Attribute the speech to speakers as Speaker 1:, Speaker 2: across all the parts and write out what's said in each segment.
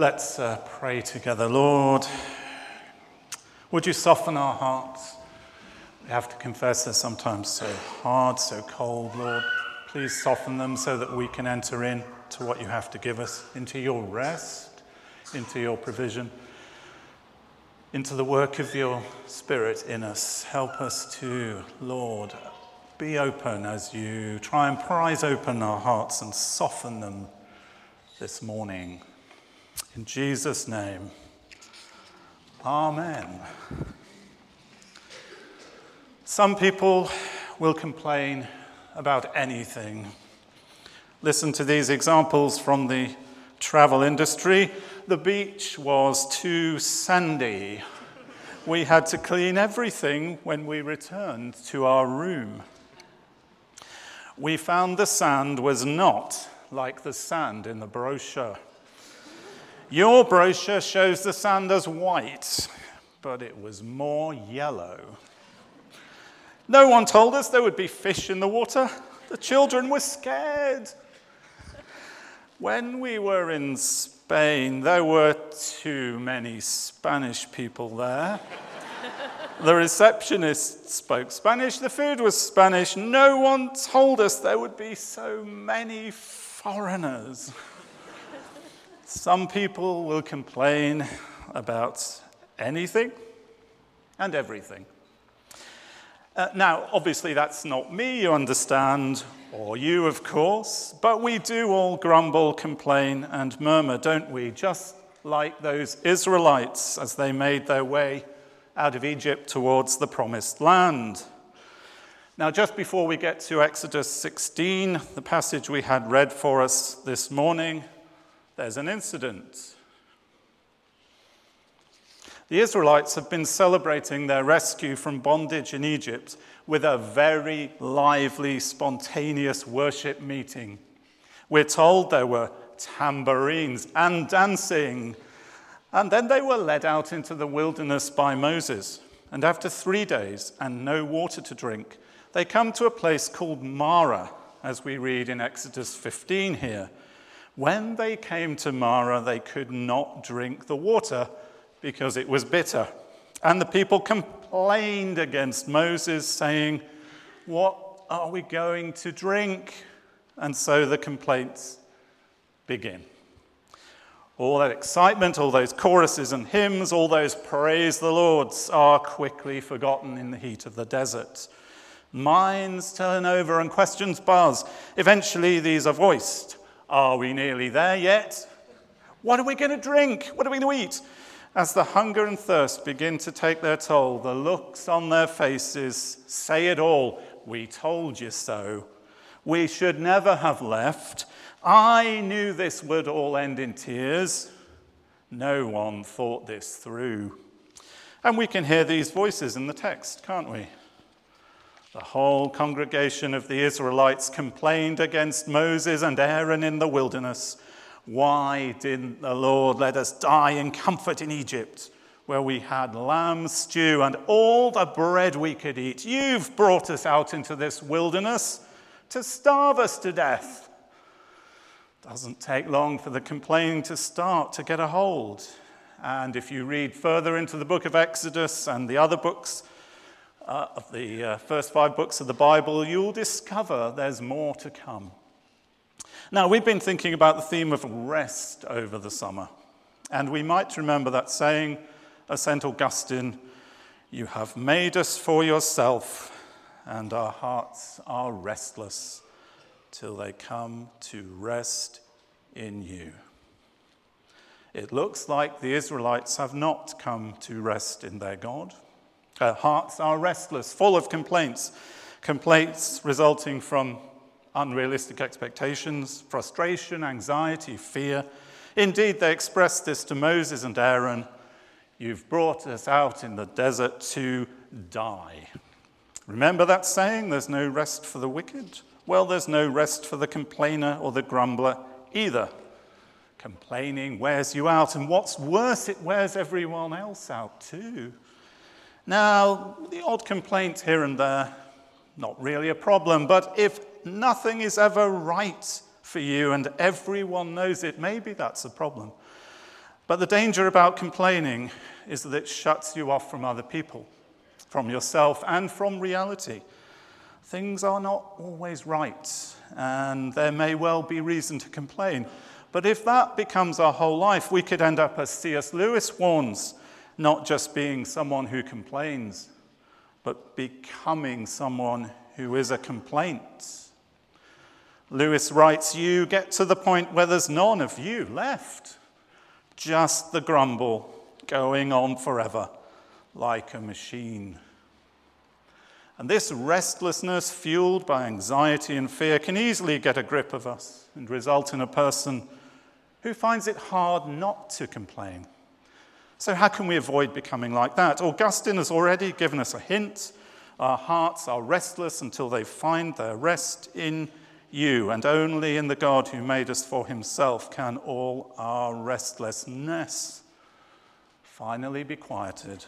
Speaker 1: Let's uh, pray together. Lord, would you soften our hearts? We have to confess they're sometimes so hard, so cold, Lord. Please soften them so that we can enter in to what you have to give us, into your rest, into your provision, into the work of your Spirit in us. Help us to, Lord, be open as you try and prise open our hearts and soften them this morning. In Jesus' name, Amen. Some people will complain about anything. Listen to these examples from the travel industry. The beach was too sandy. We had to clean everything when we returned to our room. We found the sand was not like the sand in the brochure. Your brochure shows the sand as white, but it was more yellow. No one told us there would be fish in the water. The children were scared. When we were in Spain, there were too many Spanish people there. the receptionist spoke Spanish, the food was Spanish. No one told us there would be so many foreigners. Some people will complain about anything and everything. Uh, now, obviously, that's not me, you understand, or you, of course, but we do all grumble, complain, and murmur, don't we? Just like those Israelites as they made their way out of Egypt towards the promised land. Now, just before we get to Exodus 16, the passage we had read for us this morning, there's an incident. The Israelites have been celebrating their rescue from bondage in Egypt with a very lively, spontaneous worship meeting. We're told there were tambourines and dancing. And then they were led out into the wilderness by Moses. And after three days and no water to drink, they come to a place called Marah, as we read in Exodus 15 here. When they came to Marah, they could not drink the water because it was bitter. And the people complained against Moses, saying, What are we going to drink? And so the complaints begin. All that excitement, all those choruses and hymns, all those praise the Lords are quickly forgotten in the heat of the desert. Minds turn over and questions buzz. Eventually, these are voiced. Are we nearly there yet? What are we going to drink? What are we going to eat? As the hunger and thirst begin to take their toll, the looks on their faces say it all. We told you so. We should never have left. I knew this would all end in tears. No one thought this through. And we can hear these voices in the text, can't we? The whole congregation of the Israelites complained against Moses and Aaron in the wilderness. Why didn't the Lord let us die in comfort in Egypt, where we had lamb stew and all the bread we could eat? You've brought us out into this wilderness to starve us to death. Doesn't take long for the complaining to start to get a hold. And if you read further into the book of Exodus and the other books, uh, of the uh, first five books of the Bible, you'll discover there's more to come. Now, we've been thinking about the theme of rest over the summer, and we might remember that saying of St. Augustine, You have made us for yourself, and our hearts are restless till they come to rest in you. It looks like the Israelites have not come to rest in their God. Our hearts are restless, full of complaints, complaints resulting from unrealistic expectations, frustration, anxiety, fear. Indeed, they expressed this to Moses and Aaron You've brought us out in the desert to die. Remember that saying, there's no rest for the wicked? Well, there's no rest for the complainer or the grumbler either. Complaining wears you out, and what's worse, it wears everyone else out too. Now, the odd complaint here and there, not really a problem, but if nothing is ever right for you and everyone knows it, maybe that's a problem. But the danger about complaining is that it shuts you off from other people, from yourself, and from reality. Things are not always right, and there may well be reason to complain. But if that becomes our whole life, we could end up, as C.S. Lewis warns, not just being someone who complains, but becoming someone who is a complaint. Lewis writes, You get to the point where there's none of you left, just the grumble going on forever like a machine. And this restlessness, fueled by anxiety and fear, can easily get a grip of us and result in a person who finds it hard not to complain. So, how can we avoid becoming like that? Augustine has already given us a hint. Our hearts are restless until they find their rest in you, and only in the God who made us for himself can all our restlessness finally be quieted.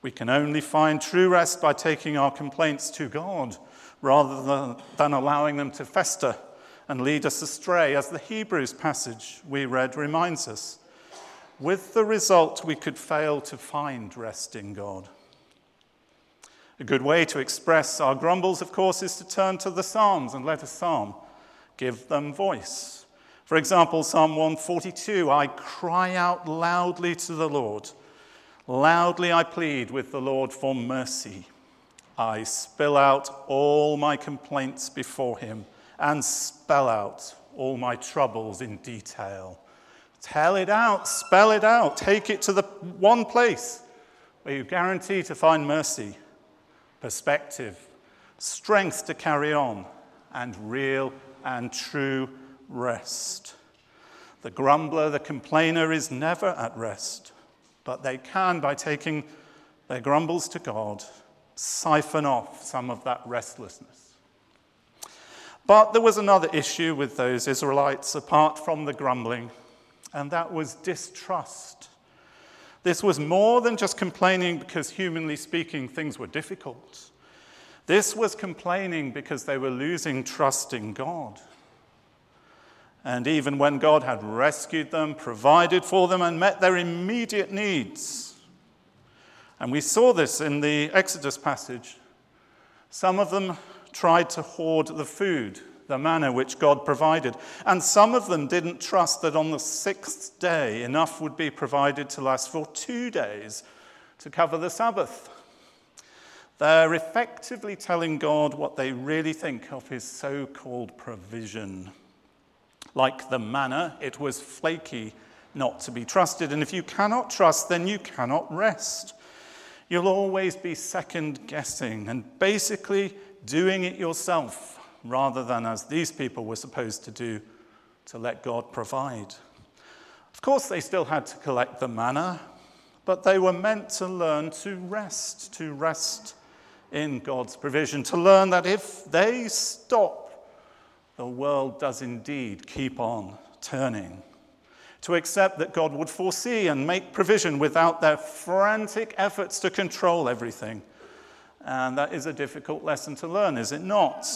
Speaker 1: We can only find true rest by taking our complaints to God rather than, allowing them to fester and lead us astray, as the Hebrews passage we read reminds us, with the result we could fail to find rest in God. A good way to express our grumbles, of course, is to turn to the Psalms and let a psalm give them voice. For example, Psalm 142 I cry out loudly to the Lord. Loudly I plead with the Lord for mercy. I spill out all my complaints before him and spell out all my troubles in detail. Tell it out, spell it out, take it to the one place where you guarantee to find mercy perspective, strength to carry on, and real and true rest. The grumbler, the complainer is never at rest, but they can, by taking their grumbles to God, siphon off some of that restlessness. But there was another issue with those Israelites apart from the grumbling, and that was distrust. This was more than just complaining because, humanly speaking, things were difficult. This was complaining because they were losing trust in God. And even when God had rescued them, provided for them, and met their immediate needs, and we saw this in the Exodus passage, some of them tried to hoard the food the manna which God provided. And some of them didn't trust that on the sixth day enough would be provided to last for two days to cover the Sabbath. They're effectively telling God what they really think of his so called provision. Like the manna, it was flaky, not to be trusted. And if you cannot trust, then you cannot rest. You'll always be second guessing and basically doing it yourself rather than as these people were supposed to do, to let God provide. Of course, they still had to collect the manna, but they were meant to learn to rest, to rest in God's provision, to learn that if they stop, the world does indeed keep on turning. To accept that God would foresee and make provision without their frantic efforts to control everything. And that is a difficult lesson to learn, is it not?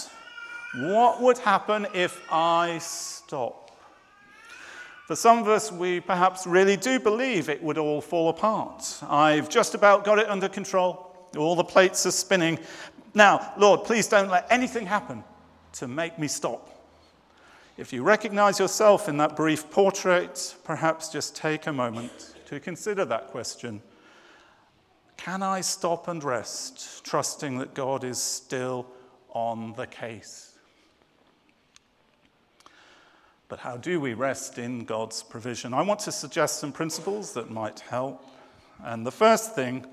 Speaker 1: What would happen if I stop? For some of us, we perhaps really do believe it would all fall apart. I've just about got it under control. All the plates are spinning. Now, Lord, please don't let anything happen to make me stop. If you recognize yourself in that brief portrait, perhaps just take a moment to consider that question. Can I stop and rest, trusting that God is still on the case? But how do we rest in God's provision? I want to suggest some principles that might help. And the first thing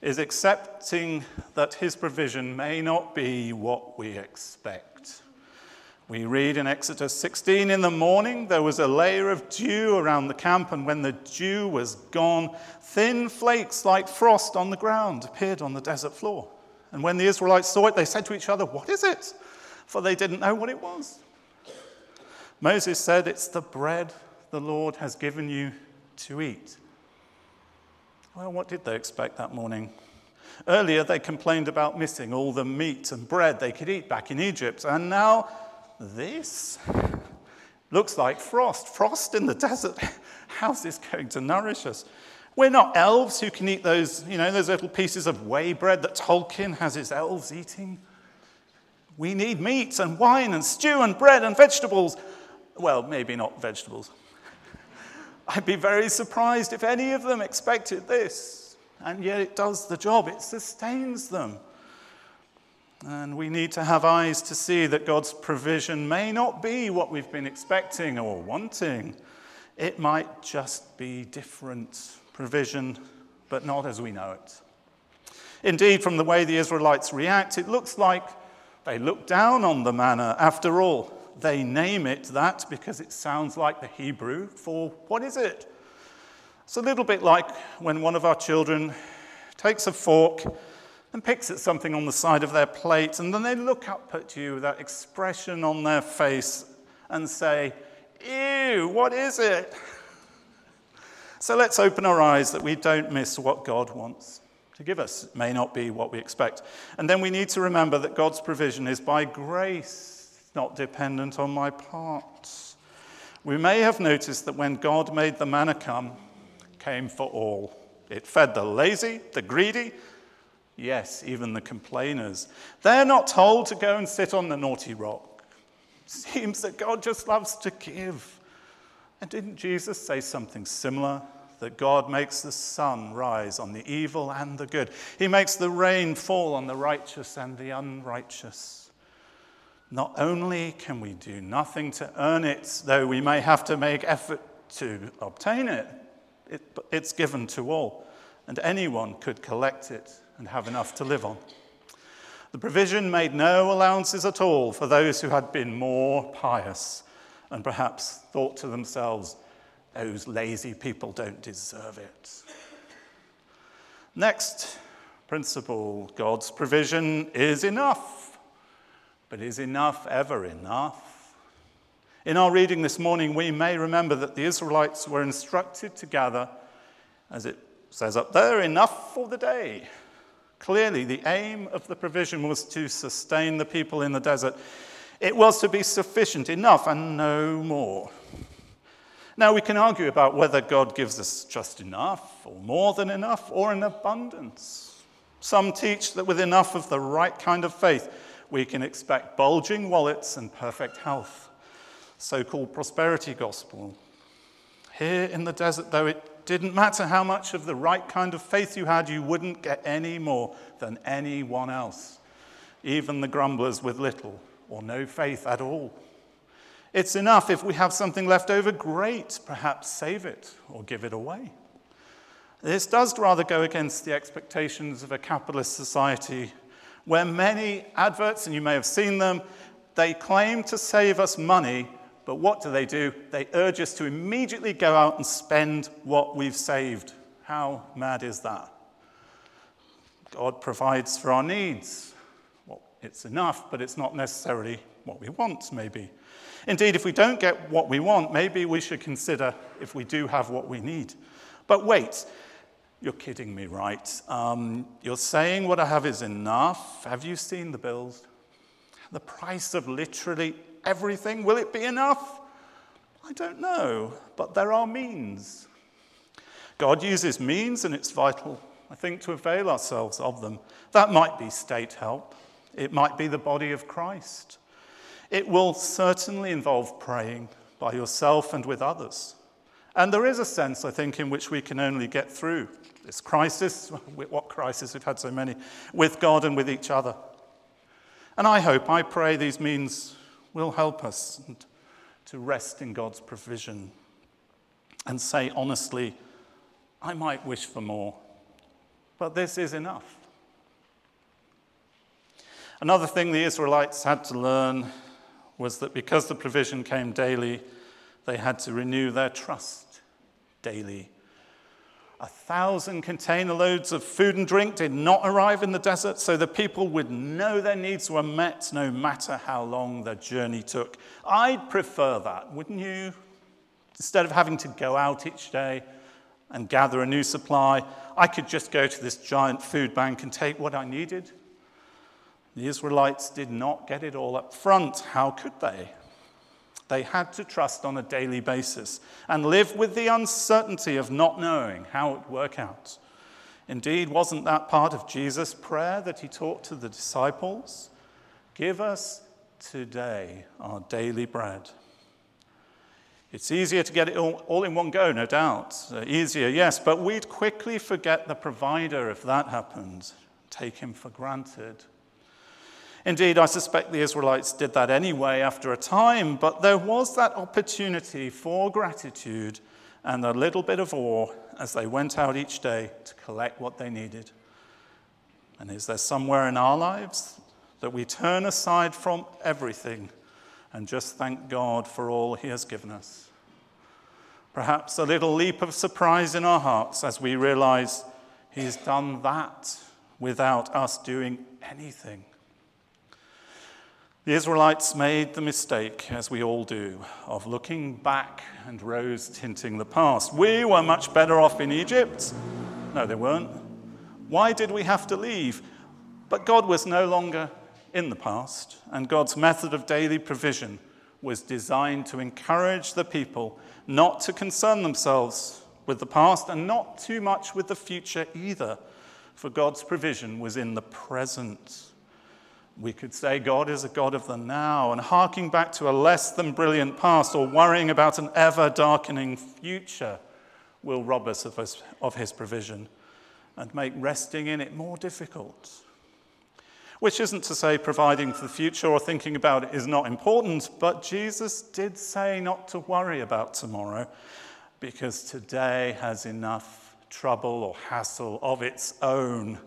Speaker 1: is accepting that His provision may not be what we expect. We read in Exodus 16 In the morning there was a layer of dew around the camp, and when the dew was gone, thin flakes like frost on the ground appeared on the desert floor. And when the Israelites saw it, they said to each other, What is it? For they didn't know what it was. Moses said, It's the bread the Lord has given you to eat. Well, what did they expect that morning? Earlier, they complained about missing all the meat and bread they could eat back in Egypt. And now, this? Looks like frost. Frost in the desert. How's this going to nourish us? We're not elves who can eat those, you know, those little pieces of waybread that Tolkien has his elves eating. We need meat and wine and stew and bread and vegetables. Well, maybe not vegetables. I'd be very surprised if any of them expected this. And yet it does the job, it sustains them. And we need to have eyes to see that God's provision may not be what we've been expecting or wanting. It might just be different provision, but not as we know it. Indeed, from the way the Israelites react, it looks like they look down on the manna. After all, they name it that because it sounds like the Hebrew for what is it? It's a little bit like when one of our children takes a fork and picks at something on the side of their plate, and then they look up at you with that expression on their face and say, Ew, what is it? So let's open our eyes that we don't miss what God wants to give us. It may not be what we expect. And then we need to remember that God's provision is by grace, not dependent on my parts. We may have noticed that when God made the manna come, came for all. It fed the lazy, the greedy, Yes, even the complainers. They're not told to go and sit on the naughty rock. Seems that God just loves to give. And didn't Jesus say something similar? That God makes the sun rise on the evil and the good. He makes the rain fall on the righteous and the unrighteous. Not only can we do nothing to earn it, though we may have to make effort to obtain it, it it's given to all, and anyone could collect it and have enough to live on. The provision made no allowances at all for those who had been more pious and perhaps thought to themselves, those lazy people don't deserve it. Next principle God's provision is enough. But is enough ever enough? In our reading this morning, we may remember that the Israelites were instructed to gather, as it says up there, enough for the day. Clearly, the aim of the provision was to sustain the people in the desert. It was to be sufficient, enough, and no more. Now, we can argue about whether God gives us just enough, or more than enough, or an abundance. Some teach that with enough of the right kind of faith, we can expect bulging wallets and perfect health. So called prosperity gospel. Here in the desert, though, it didn't matter how much of the right kind of faith you had, you wouldn't get any more than anyone else, even the grumblers with little or no faith at all. It's enough if we have something left over, great, perhaps save it or give it away. This does rather go against the expectations of a capitalist society where many adverts, and you may have seen them, they claim to save us money but what do they do? They urge us to immediately go out and spend what we've saved. How mad is that? God provides for our needs. Well, it's enough, but it's not necessarily what we want, maybe. Indeed, if we don't get what we want, maybe we should consider if we do have what we need. But wait, you're kidding me, right? Um, you're saying what I have is enough. Have you seen the bills? The price of literally everything? Will it be enough? I don't know, but there are means. God uses means, and it's vital, I think, to avail ourselves of them. That might be state help, it might be the body of Christ. It will certainly involve praying by yourself and with others. And there is a sense, I think, in which we can only get through this crisis, what crisis we've had so many, with God and with each other. And I hope, I pray these means will help us to rest in God's provision and say honestly, I might wish for more, but this is enough. Another thing the Israelites had to learn was that because the provision came daily, they had to renew their trust daily a thousand container loads of food and drink did not arrive in the desert, so the people would know their needs were met no matter how long the journey took. I'd prefer that, wouldn't you? Instead of having to go out each day and gather a new supply, I could just go to this giant food bank and take what I needed. The Israelites did not get it all up front. How could they? They had to trust on a daily basis and live with the uncertainty of not knowing how it would work out. Indeed, wasn't that part of Jesus' prayer that he taught to the disciples? Give us today our daily bread. It's easier to get it all, all in one go, no doubt. Uh, easier, yes, but we'd quickly forget the provider if that happened, take him for granted. Indeed, I suspect the Israelites did that anyway after a time, but there was that opportunity for gratitude and a little bit of awe as they went out each day to collect what they needed. And is there somewhere in our lives that we turn aside from everything and just thank God for all He has given us? Perhaps a little leap of surprise in our hearts as we realize He's done that without us doing anything. The Israelites made the mistake, as we all do, of looking back and rose tinting the past. We were much better off in Egypt. No, they weren't. Why did we have to leave? But God was no longer in the past, and God's method of daily provision was designed to encourage the people not to concern themselves with the past and not too much with the future either, for God's provision was in the present. We could say God is a God of the now, and harking back to a less than brilliant past or worrying about an ever darkening future will rob us of his, of his provision and make resting in it more difficult. Which isn't to say providing for the future or thinking about it is not important, but Jesus did say not to worry about tomorrow because today has enough trouble or hassle of its own.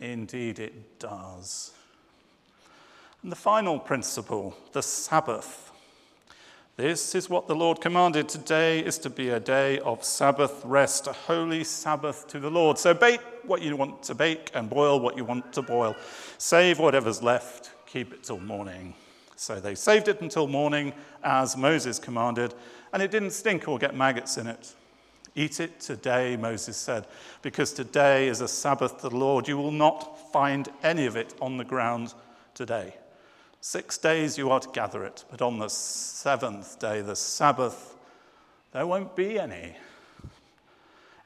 Speaker 1: Indeed, it does. And the final principle, the Sabbath. This is what the Lord commanded. Today is to be a day of Sabbath rest, a holy Sabbath to the Lord. So bake what you want to bake and boil what you want to boil. Save whatever's left, keep it till morning. So they saved it until morning, as Moses commanded, and it didn't stink or get maggots in it. Eat it today, Moses said, because today is a Sabbath to the Lord. You will not find any of it on the ground today. Six days you are to gather it, but on the seventh day, the Sabbath, there won't be any.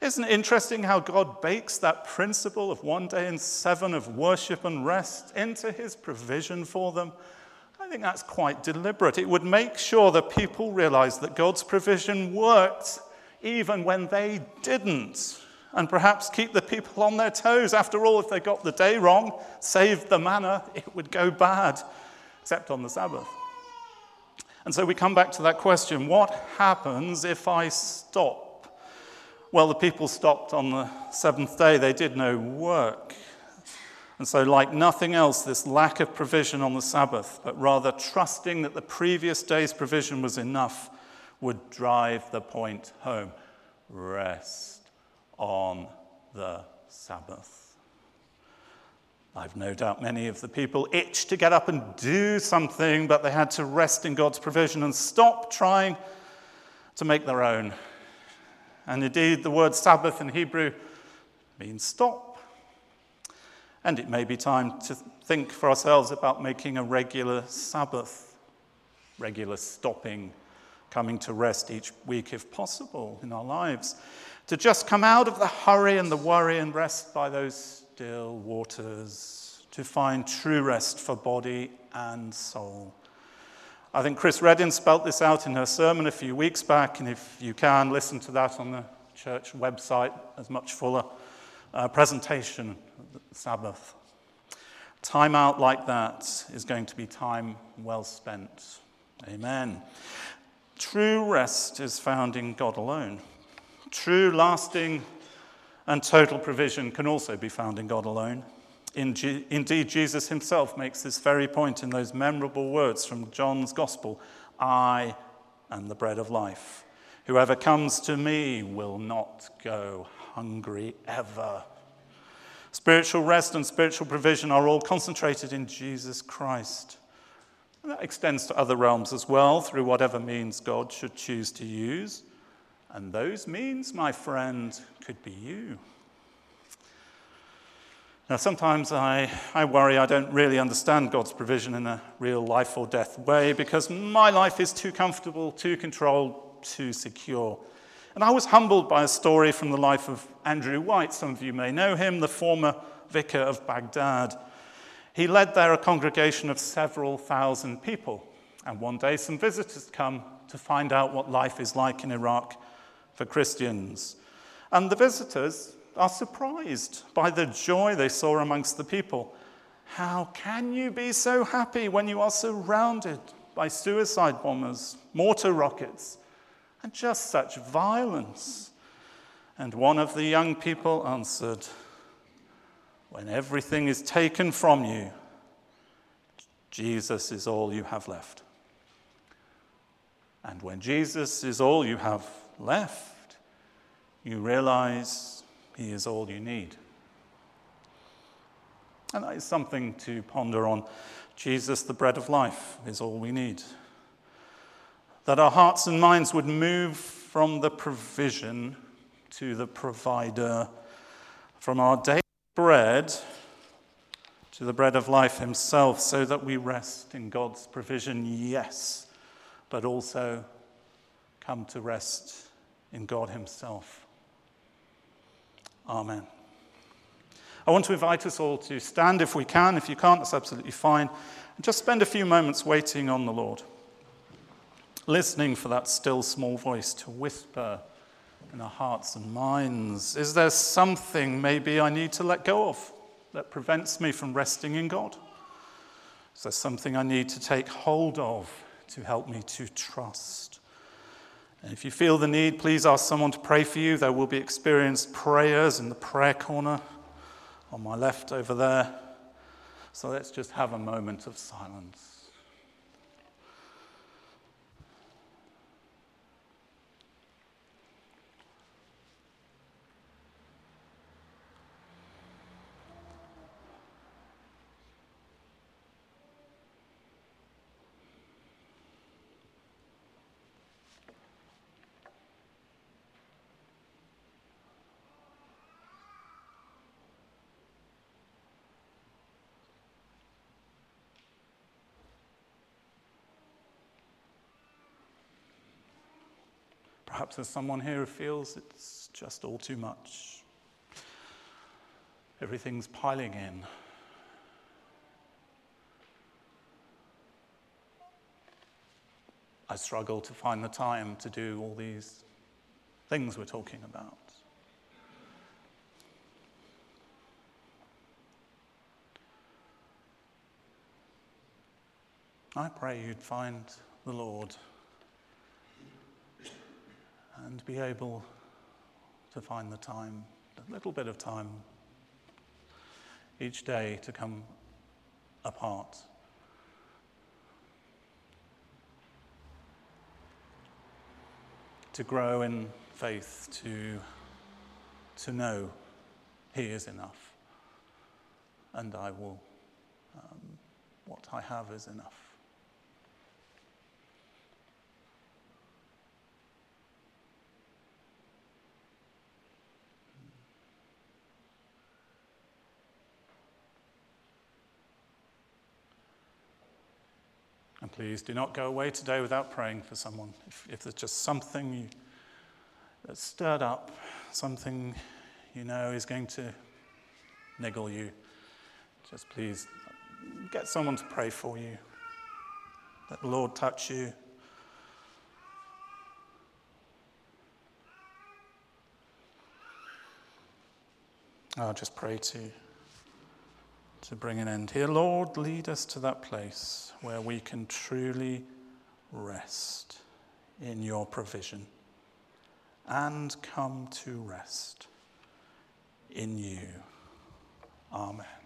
Speaker 1: Isn't it interesting how God bakes that principle of one day in seven of worship and rest into his provision for them? I think that's quite deliberate. It would make sure that people realize that God's provision worked even when they didn't, and perhaps keep the people on their toes. After all, if they got the day wrong, saved the manna, it would go bad except on the Sabbath. And so we come back to that question what happens if I stop? Well, the people stopped on the seventh day, they did no work. And so, like nothing else, this lack of provision on the Sabbath, but rather trusting that the previous day's provision was enough, would drive the point home rest on the Sabbath. I've no doubt many of the people itched to get up and do something, but they had to rest in God's provision and stop trying to make their own. And indeed, the word Sabbath in Hebrew means stop. And it may be time to think for ourselves about making a regular Sabbath, regular stopping, coming to rest each week if possible in our lives. To just come out of the hurry and the worry and rest by those still waters to find true rest for body and soul. I think Chris Reddin spelt this out in her sermon a few weeks back, and if you can, listen to that on the church website as much fuller uh, presentation Sabbath. Time out like that is going to be time well spent. Amen. True rest is found in God alone. True, lasting and total provision can also be found in God alone. Indeed, Jesus himself makes this very point in those memorable words from John's Gospel I am the bread of life. Whoever comes to me will not go hungry ever. Spiritual rest and spiritual provision are all concentrated in Jesus Christ. And that extends to other realms as well, through whatever means God should choose to use. And those means, my friend, could be you. Now, sometimes I, I worry I don't really understand God's provision in a real life or death way because my life is too comfortable, too controlled, too secure. And I was humbled by a story from the life of Andrew White. Some of you may know him, the former vicar of Baghdad. He led there a congregation of several thousand people. And one day, some visitors come to find out what life is like in Iraq for Christians. And the visitors are surprised by the joy they saw amongst the people. How can you be so happy when you are surrounded by suicide bombers, mortar rockets, and just such violence? And one of the young people answered, When everything is taken from you, Jesus is all you have left. And when Jesus is all you have left, you realize he is all you need. And that is something to ponder on. Jesus, the bread of life, is all we need. That our hearts and minds would move from the provision to the provider, from our daily bread to the bread of life himself, so that we rest in God's provision, yes, but also come to rest in God himself. Amen. I want to invite us all to stand if we can. If you can't, that's absolutely fine. And just spend a few moments waiting on the Lord, listening for that still small voice to whisper in our hearts and minds. Is there something maybe I need to let go of that prevents me from resting in God? Is there something I need to take hold of to help me to trust? And if you feel the need, please ask someone to pray for you. There will be experienced prayers in the prayer corner on my left over there. So let's just have a moment of silence. Perhaps there's someone here who feels it's just all too much. Everything's piling in. I struggle to find the time to do all these things we're talking about. I pray you'd find the Lord and be able to find the time, a little bit of time each day to come apart. To grow in faith, to, to know He is enough, and I will, um, what I have is enough. And please do not go away today without praying for someone. If, if there's just something you, that's stirred up, something you know is going to niggle you, just please get someone to pray for you. Let the Lord touch you. I'll just pray to to bring an end here. Lord, lead us to that place where we can truly rest in your provision and come to rest in you. Amen.